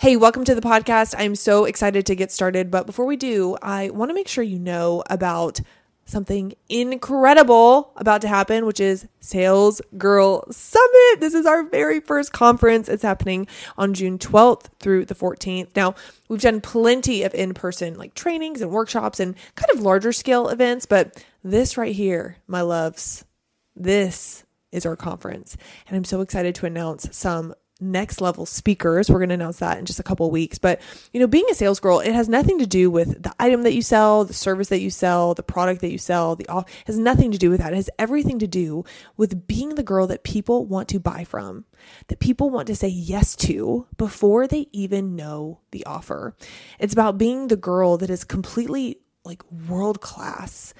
Hey, welcome to the podcast. I'm so excited to get started. But before we do, I want to make sure you know about something incredible about to happen, which is Sales Girl Summit. This is our very first conference. It's happening on June 12th through the 14th. Now, we've done plenty of in person like trainings and workshops and kind of larger scale events, but this right here, my loves, this is our conference. And I'm so excited to announce some next level speakers. We're going to announce that in just a couple weeks. But, you know, being a sales girl, it has nothing to do with the item that you sell, the service that you sell, the product that you sell, the off has nothing to do with that. It has everything to do with being the girl that people want to buy from, that people want to say yes to before they even know the offer. It's about being the girl that is completely like world class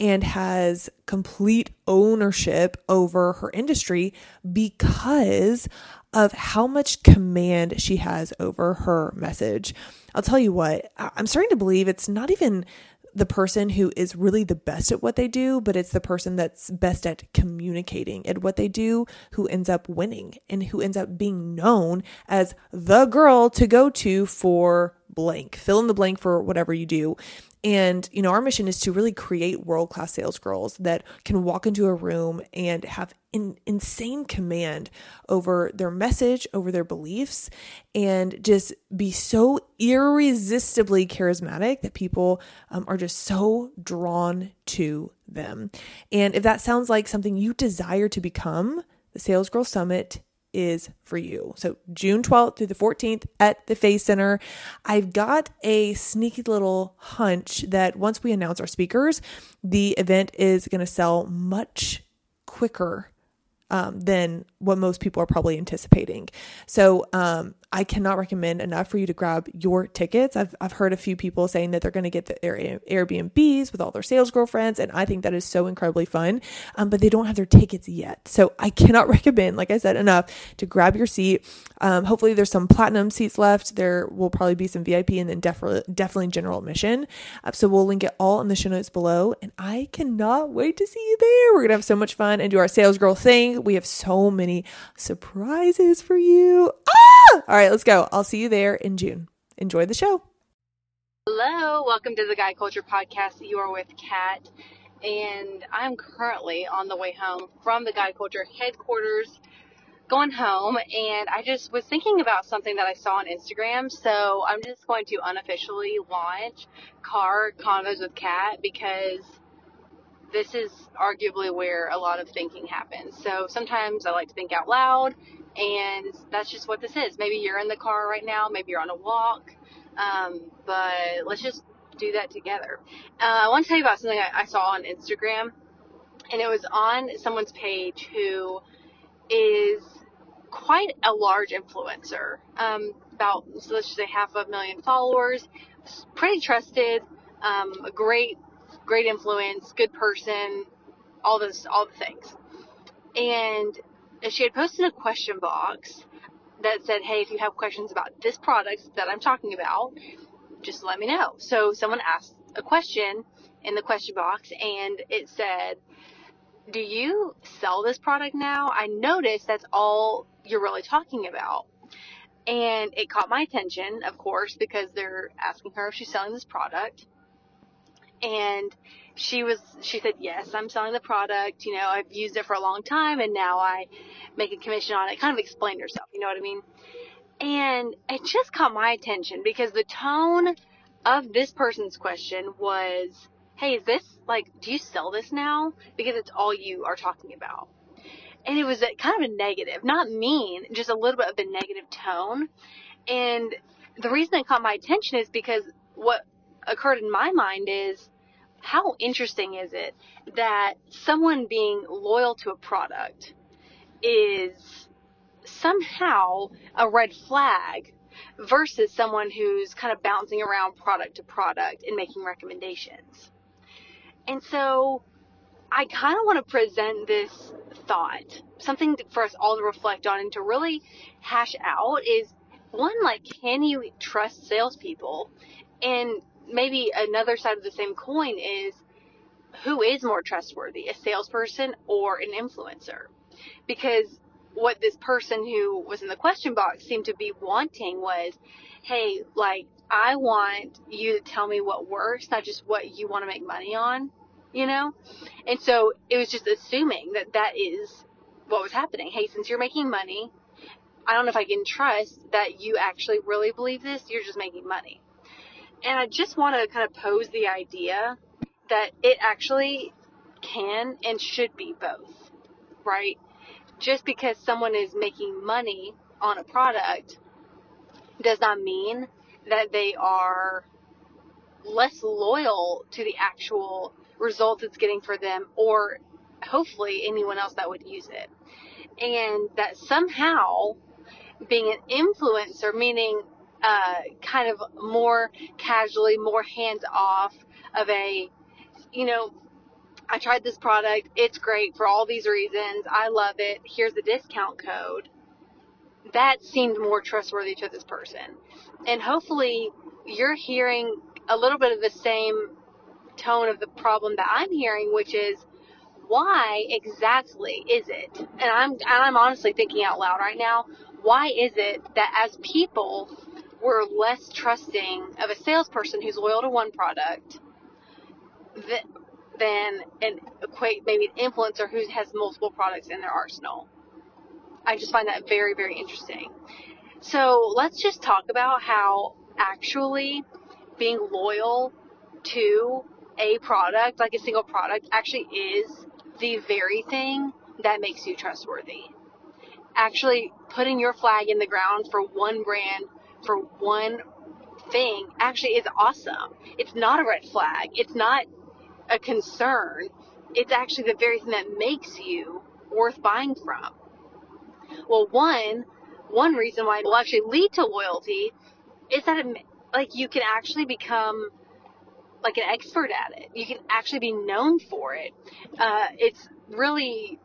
and has complete ownership over her industry because of how much command she has over her message. I'll tell you what, I'm starting to believe it's not even the person who is really the best at what they do, but it's the person that's best at communicating at what they do who ends up winning and who ends up being known as the girl to go to for blank. Fill in the blank for whatever you do. And, you know, our mission is to really create world class sales girls that can walk into a room and have in, insane command over their message, over their beliefs, and just be so irresistibly charismatic that people um, are just so drawn to them. And if that sounds like something you desire to become, the Sales Girl Summit is for you. So June 12th through the 14th at the Face Center. I've got a sneaky little hunch that once we announce our speakers, the event is going to sell much quicker um, than what most people are probably anticipating. So um, I cannot recommend enough for you to grab your tickets. I've, I've heard a few people saying that they're going to get the Airbnbs with all their sales girlfriends, and I think that is so incredibly fun, um, but they don't have their tickets yet. So I cannot recommend, like I said, enough to grab your seat. Um, hopefully, there's some platinum seats left. There will probably be some VIP and then definitely, definitely general admission. Uh, so we'll link it all in the show notes below, and I cannot wait to see you there. We're going to have so much fun and do our sales girl thing. We have so many surprises for you. Ah! All right let's go. I'll see you there in June. Enjoy the show. Hello, welcome to the Guide Culture Podcast. You are with Kat, and I'm currently on the way home from the Guide Culture headquarters, going home. And I just was thinking about something that I saw on Instagram, so I'm just going to unofficially launch Car Convos with Kat because this is arguably where a lot of thinking happens. So sometimes I like to think out loud, and that's just what this is. Maybe you're in the car right now, maybe you're on a walk, um, but let's just do that together. Uh, I want to tell you about something I, I saw on Instagram, and it was on someone's page who is quite a large influencer, um, about so let's just say half a million followers, pretty trusted, um, a great, great influence, good person, all this, all the things. And she had posted a question box that said, Hey, if you have questions about this product that I'm talking about, just let me know. So someone asked a question in the question box and it said, Do you sell this product now? I noticed that's all you're really talking about. And it caught my attention, of course, because they're asking her if she's selling this product. And she was she said yes i'm selling the product you know i've used it for a long time and now i make a commission on it. Kind of explained herself you know what i mean? And it just caught my attention because the tone of this person's question was hey is this like do you sell this now? Because it's all you are talking about. And it was a, kind of a negative not mean just a little bit of a negative tone. And the reason it caught my attention is because what occurred in my mind is how interesting is it that someone being loyal to a product is somehow a red flag versus someone who's kind of bouncing around product to product and making recommendations. And so I kind of want to present this thought, something for us all to reflect on and to really hash out is one, like, can you trust salespeople? And maybe another side of the same coin is who is more trustworthy, a salesperson or an influencer? Because what this person who was in the question box seemed to be wanting was, hey, like, I want you to tell me what works, not just what you want to make money on, you know? And so it was just assuming that that is what was happening. Hey, since you're making money, I don't know if I can trust that you actually really believe this, you're just making money. And I just want to kind of pose the idea that it actually can and should be both, right? Just because someone is making money on a product does not mean that they are less loyal to the actual results it's getting for them or hopefully anyone else that would use it. And that somehow being an influencer, meaning uh, kind of more casually, more hands off of a, you know, I tried this product. It's great for all these reasons. I love it. Here's the discount code. That seemed more trustworthy to this person. And hopefully you're hearing a little bit of the same tone of the problem that I'm hearing, which is why exactly is it? And I'm and I'm honestly thinking out loud right now, why is it that as people we're less trusting of a salesperson who's loyal to one product than an equate maybe an influencer who has multiple products in their arsenal. I just find that very very interesting. So let's just talk about how actually being loyal to a product, like a single product, actually is the very thing that makes you trustworthy. Actually putting your flag in the ground for one brand, for one thing, actually is awesome. It's not a red flag. It's not a concern. It's actually the very thing that makes you worth buying from. Well, one, one reason why it will actually lead to loyalty is that it, like you can actually become like an expert at it. You can actually be known for it. Uh, it's really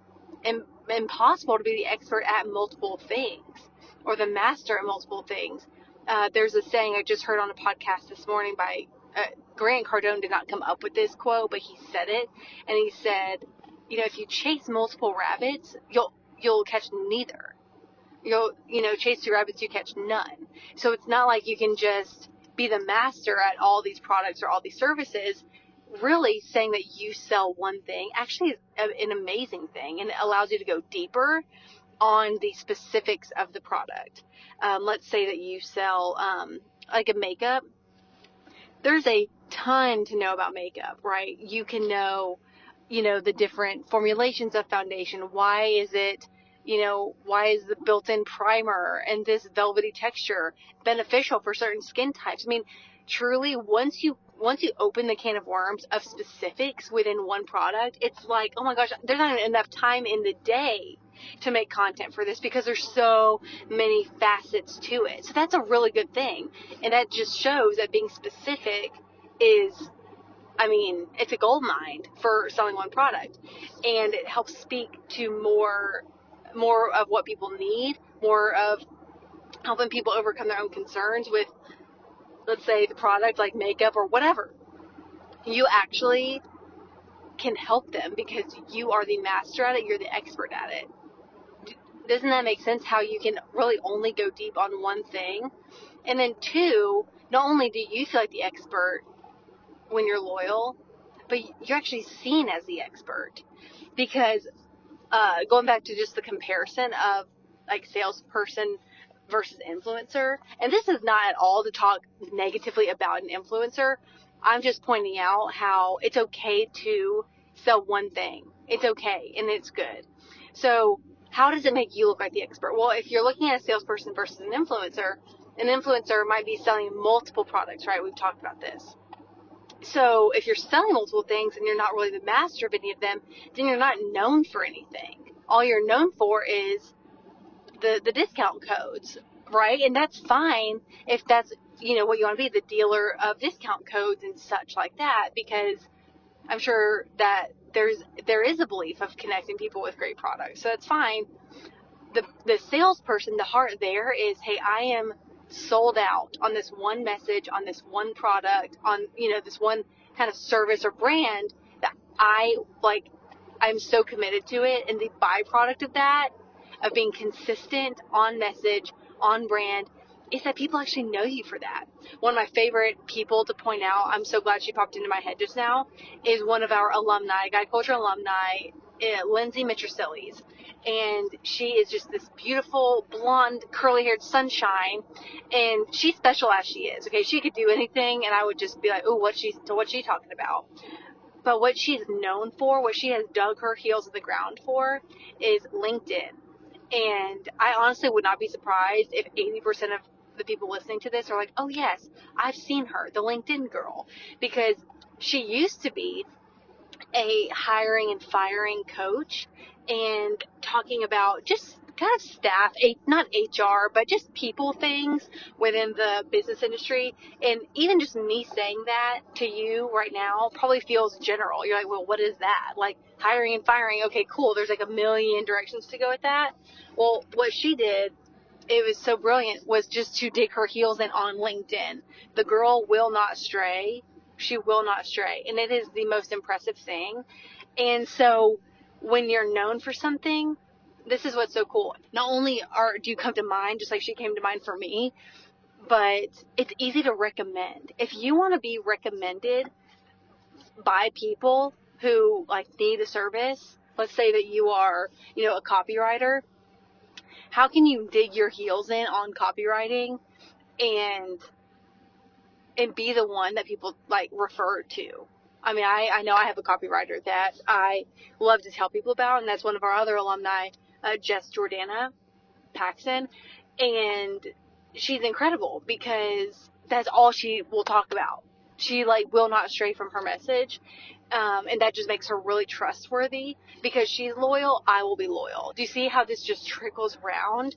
Im- impossible to be the expert at multiple things or the master at multiple things. Uh, there's a saying I just heard on a podcast this morning by uh, Grant Cardone did not come up with this quote, but he said it, and he said, you know, if you chase multiple rabbits, you'll you'll catch neither. You'll you know chase two rabbits, you catch none. So it's not like you can just be the master at all these products or all these services, really saying that you sell one thing actually is an amazing thing and it allows you to go deeper on the specifics of the product. Um, let's say that you sell um, like a makeup. There's a ton to know about makeup, right? You can know, you know, the different formulations of foundation. Why is it you know, why is the built-in primer and this velvety texture beneficial for certain skin types? I mean, truly, once you once you open the can of worms of specifics within one product, it's like, oh my gosh, there's not enough time in the day to make content for this because there's so many facets to it. So that's a really good thing. And that just shows that being specific is I mean, it's a gold mine for selling one product. And it helps speak to more more of what people need, more of helping people overcome their own concerns with, let's say, the product like makeup or whatever. You actually can help them because you are the master at it, you're the expert at it. Doesn't that make sense? How you can really only go deep on one thing? And then, two, not only do you feel like the expert when you're loyal, but you're actually seen as the expert because uh, going back to just the comparison of like salesperson versus influencer, and this is not at all to talk negatively about an influencer. I'm just pointing out how it's okay to sell one thing. It's okay and it's good. So how does it make you look like the expert? Well, if you're looking at a salesperson versus an influencer, an influencer might be selling multiple products, right? We've talked about this. So if you're selling multiple things and you're not really the master of any of them, then you're not known for anything. All you're known for is the the discount codes, right? And that's fine if that's you know what you want to be, the dealer of discount codes and such like that, because I'm sure that there's there is a belief of connecting people with great products. So that's fine. The the salesperson, the heart there is, hey, I am sold out on this one message, on this one product, on, you know, this one kind of service or brand that I like, I'm so committed to it. And the byproduct of that, of being consistent on message, on brand, is that people actually know you for that. One of my favorite people to point out, I'm so glad she popped into my head just now, is one of our alumni, Guide Culture alumni, uh, Lindsay Mitrosilis. And she is just this beautiful, blonde, curly haired sunshine. And she's special as she is. Okay. She could do anything and I would just be like, oh, what's she, so what's she talking about? But what she's known for, what she has dug her heels in the ground for, is LinkedIn. And I honestly would not be surprised if 80% of the people listening to this are like, oh, yes, I've seen her, the LinkedIn girl. Because she used to be a hiring and firing coach and talking about just kind of staff, not HR, but just people things within the business industry. And even just me saying that to you right now probably feels general. You're like, well, what is that? Like hiring and firing. Okay, cool. There's like a million directions to go with that. Well, what she did it was so brilliant was just to dig her heels in on LinkedIn. The girl will not stray. She will not stray. And it is the most impressive thing. And so when you're known for something, this is what's so cool. Not only are do you come to mind, just like she came to mind for me, but it's easy to recommend. If you want to be recommended by people who like need a service, let's say that you are, you know, a copywriter, how can you dig your heels in on copywriting and and be the one that people like refer to? I mean, I, I know I have a copywriter that I love to tell people about, and that's one of our other alumni uh, Jess Jordana Paxson, and she's incredible because that's all she will talk about. She like will not stray from her message, um, and that just makes her really trustworthy because she's loyal. I will be loyal. Do you see how this just trickles around?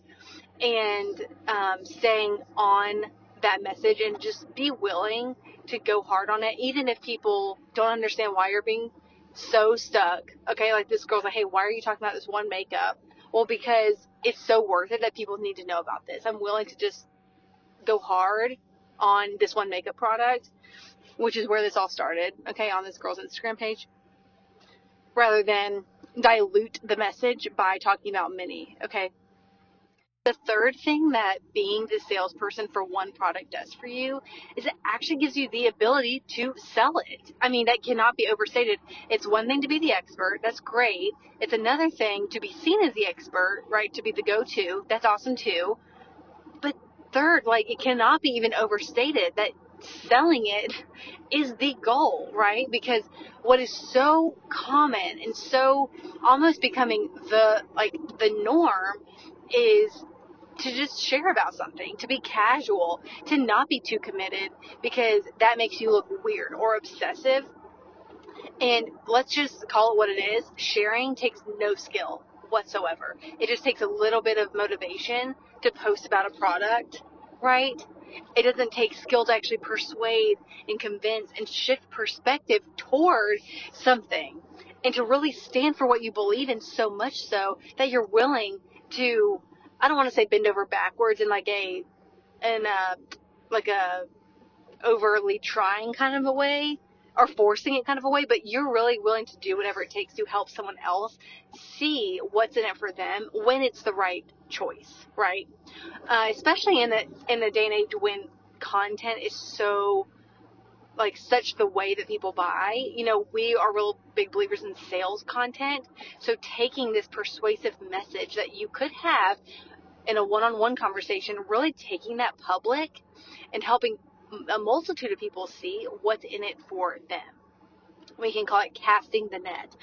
And um, staying on that message and just be willing to go hard on it, even if people don't understand why you're being so stuck. Okay, like this girl's like, hey, why are you talking about this one makeup? Well, because it's so worth it that people need to know about this. I'm willing to just go hard on this one makeup product, which is where this all started, okay, on this girl's Instagram page, rather than dilute the message by talking about many, okay? The third thing that being the salesperson for one product does for you is it actually gives you the ability to sell it. I mean, that cannot be overstated. It's one thing to be the expert. That's great. It's another thing to be seen as the expert, right? To be the go-to. That's awesome too. But third, like it cannot be even overstated that selling it is the goal, right? Because what is so common and so almost becoming the like the norm is to just share about something, to be casual, to not be too committed because that makes you look weird or obsessive. And let's just call it what it is. Sharing takes no skill whatsoever. It just takes a little bit of motivation to post about a product, right? It doesn't take skill to actually persuade and convince and shift perspective toward something and to really stand for what you believe in so much so that you're willing to I don't want to say bend over backwards in like a in a like a overly trying kind of a way or forcing it kind of a way, but you're really willing to do whatever it takes to help someone else see what's in it for them when it's the right choice, right? Uh, especially in the in the day and age when content is so like such the way that people buy. You know, we are real big believers in sales content. So taking this persuasive message that you could have in a one-on-one conversation, really taking that public and helping a multitude of people see what's in it for them. We can call it casting the net.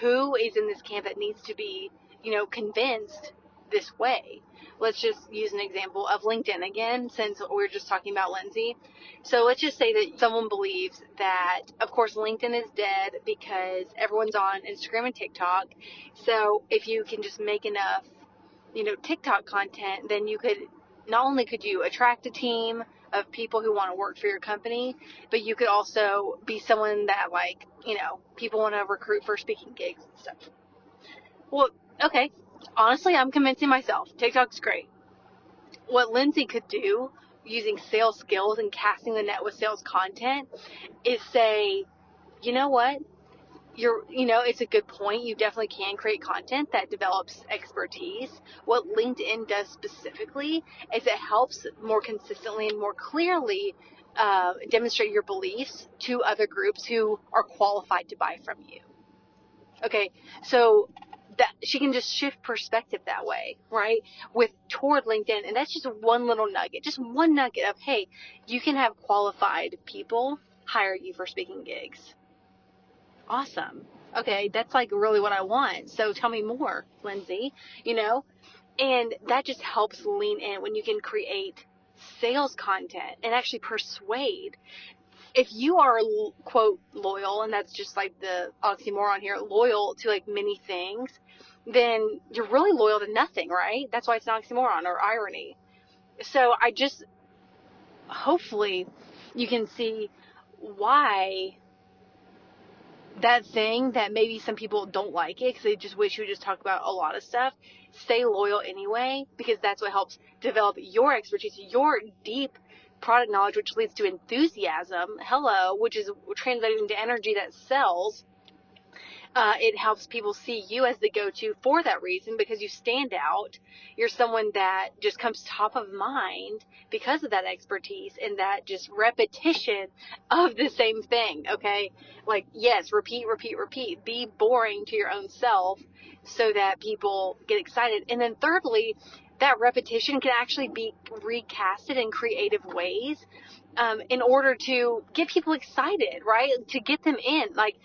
Who is in this camp that needs to be, you know, convinced this way? Let's just use an example of LinkedIn again, since we are just talking about Lindsay. So let's just say that someone believes that, of course, LinkedIn is dead because everyone's on Instagram and TikTok. So if you can just make enough you know, TikTok content, then you could not only could you attract a team of people who want to work for your company, but you could also be someone that like, you know, people want to recruit for speaking gigs and stuff. Well, okay. Honestly, I'm convincing myself TikTok's great. What Lindsay could do using sales skills and casting the net with sales content is say, you know what? You're, you know, it's a good point. You definitely can create content that develops expertise. What LinkedIn does specifically is it helps more consistently and more clearly uh, demonstrate your beliefs to other groups who are qualified to buy from you. Okay, so that she can just shift perspective that way, right? With toward LinkedIn, and that's just one little nugget, just one nugget of hey, you can have qualified people hire you for speaking gigs. Awesome. Okay, that's like really what I want. So tell me more, Lindsay. You know, and that just helps lean in when you can create sales content and actually persuade if you are quote loyal and that's just like the oxymoron here loyal to like many things then you're really loyal to nothing right that's why it's an oxymoron or irony so i just hopefully you can see why that thing that maybe some people don't like it because they just wish you just talk about a lot of stuff stay loyal anyway because that's what helps develop your expertise your deep product knowledge, which leads to enthusiasm. Hello, which is translating into energy that sells. Uh, it helps people see you as the go-to for that reason because you stand out. You're someone that just comes top of mind because of that expertise and that just repetition of the same thing. Okay. Like, yes, repeat, repeat, repeat. Be boring to your own self so that people get excited. And then thirdly, that repetition can actually be recasted in creative ways um, in order to get people excited, right? To get them in. Like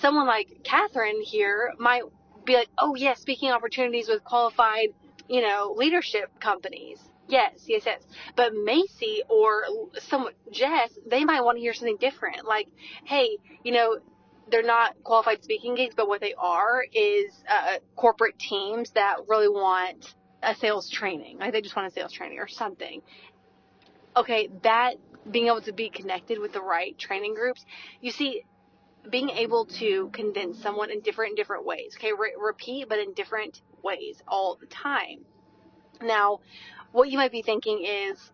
someone like Catherine here might be like, oh, yes, yeah, speaking opportunities with qualified, you know, leadership companies. Yes, yes, yes. But Macy or some Jess, they might want to hear something different. Like, hey, you know, they're not qualified speaking gigs, but what they are is uh, corporate teams that really want a sales training. Like they just want a sales training or something. Okay, that being able to be connected with the right training groups. You see, being able to convince someone in different different ways. Okay, Re- repeat but in different ways all the time. Now, what you might be thinking is,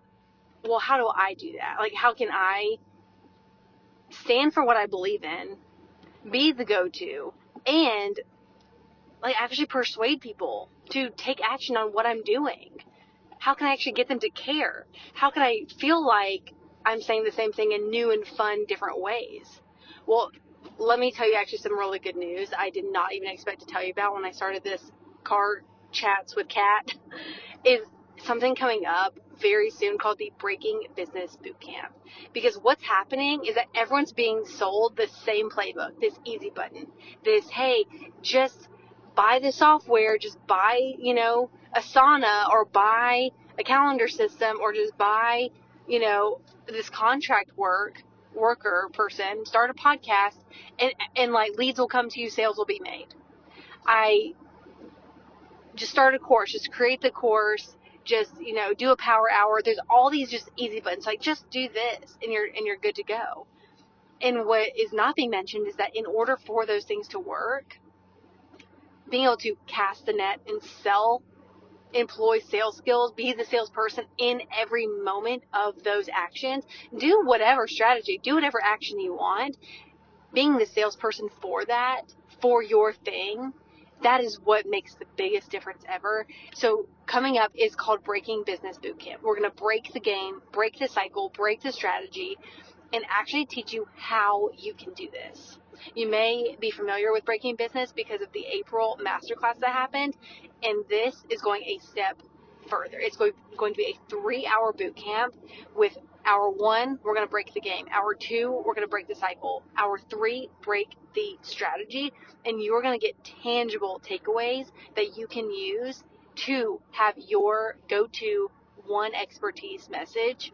well, how do I do that? Like, how can I stand for what I believe in, be the go-to, and like actually persuade people to take action on what I'm doing? How can I actually get them to care? How can I feel like I'm saying the same thing in new and fun, different ways? Well, let me tell you actually some really good news. I did not even expect to tell you about when I started this car chats with Kat. Is something coming up very soon called the Breaking Business Bootcamp. Because what's happening is that everyone's being sold the same playbook, this easy button, this, hey, just buy the software, just buy, you know, Asana or buy a calendar system or just buy, you know, this contract work worker person, start a podcast and and like leads will come to you, sales will be made. I just start a course, just create the course, just, you know, do a power hour. There's all these just easy buttons. Like just do this and you're and you're good to go. And what is not being mentioned is that in order for those things to work, being able to cast the net and sell, employ sales skills, be the salesperson in every moment of those actions, do whatever strategy, do whatever action you want. Being the salesperson for that, for your thing, that is what makes the biggest difference ever. So coming up is called Breaking Business Bootcamp. We're going to break the game, break the cycle, break the strategy, and actually teach you how you can do this. You may be familiar with Breaking Business because of the April masterclass that happened, and this is going a step further. It's going, to be a three hour boot camp with hour one, we're going to break the game. Hour two, we're going to break the cycle. Hour three, break the strategy, and you're going to get tangible takeaways that you can use to have your go to one expertise message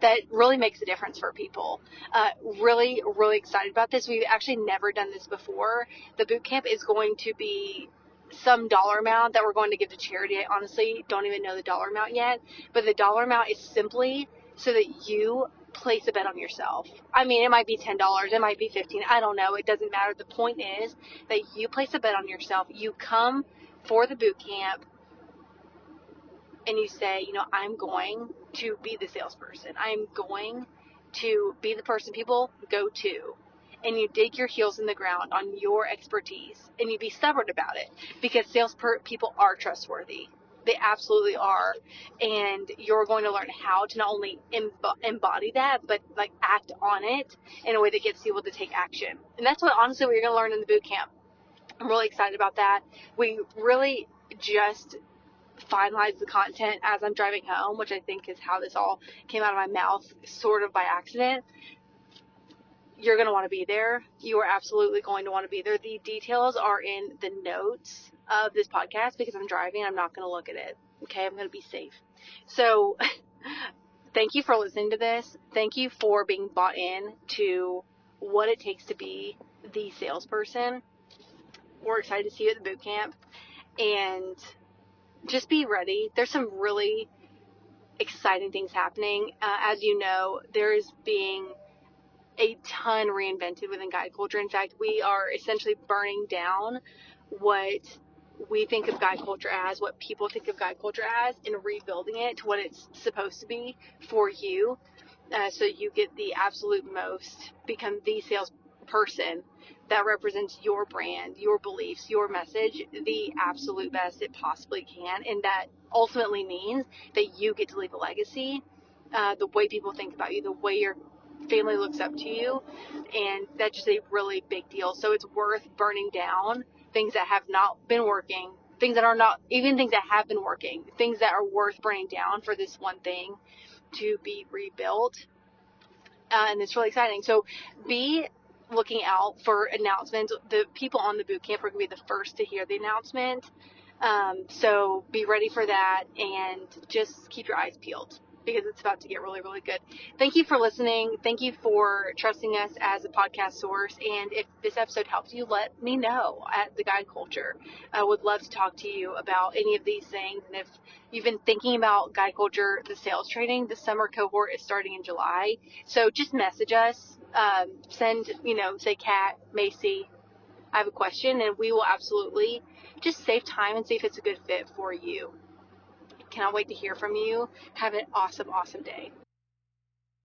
that really makes a difference for people. Uh, really, really excited about this. We've actually never done this before. The boot camp is going to be some dollar amount that we're going to give to charity. I honestly don't even know the dollar amount yet, but the dollar amount is simply so that you place a bet on yourself. I mean, it might be $10, it might be 15, I don't know, it doesn't matter. The point is that you place a bet on yourself. You come for the boot camp and you say, you know, I'm going to be the salesperson. I'm going to be the person people go to. and you dig your heels in the ground on your expertise and you be stubborn about it because sales per- people are trustworthy. They absolutely are. And you're going to learn how to not only embody that, but like act on it in a way that gets people to take action. And that's what honestly what you're going to learn in the boot camp. I'm really excited about that. We really just finalized the content as I'm driving home, which I think is how this all came out of my mouth, sort of by accident. You're going to want to be there. You are absolutely going to want to be there. The details are in the notes of this podcast because I'm driving. I'm not going to look at it. Okay, I'm going to be safe. So, thank you for listening to this. Thank you for being bought in to what it takes to be the salesperson. We're excited to see you at the boot camp. And just be ready. There's some really exciting things happening. Uh, as you know, there is being a ton reinvented within guide culture. In fact, we are essentially burning down what we think of guide culture as, what people think of guide culture as, and rebuilding it to what it's supposed to be for you. Uh, so you get the absolute most, become the salesperson that represents your brand, your beliefs, your message the absolute best it possibly can. And that ultimately means that you get to leave a legacy, uh, the way people think about you, the way your family looks up to you. And that's just a really big deal. So it's worth burning down things that have not been working, things that are not, even things that have been working, things that are worth burning down for this one thing to be rebuilt. Uh, and it's really exciting. So be looking out for announcements. The people on the boot camp are going to be the first to hear the announcement. Um, so be ready for that and just keep your eyes peeled because it's about to get really, really good. Thank you for listening. Thank you for trusting us as a podcast source. And if this episode helps you, let me know at the Guide Culture. I would love to talk to you about any of these things. And if you've been thinking about Guide Culture, the sales training, the summer cohort is starting in July. So just message us um, send, you know, say Kat, Macy, I have a question, and we will absolutely just save time and see if it's a good fit for you. Cannot wait to hear from you. Have an awesome, awesome day.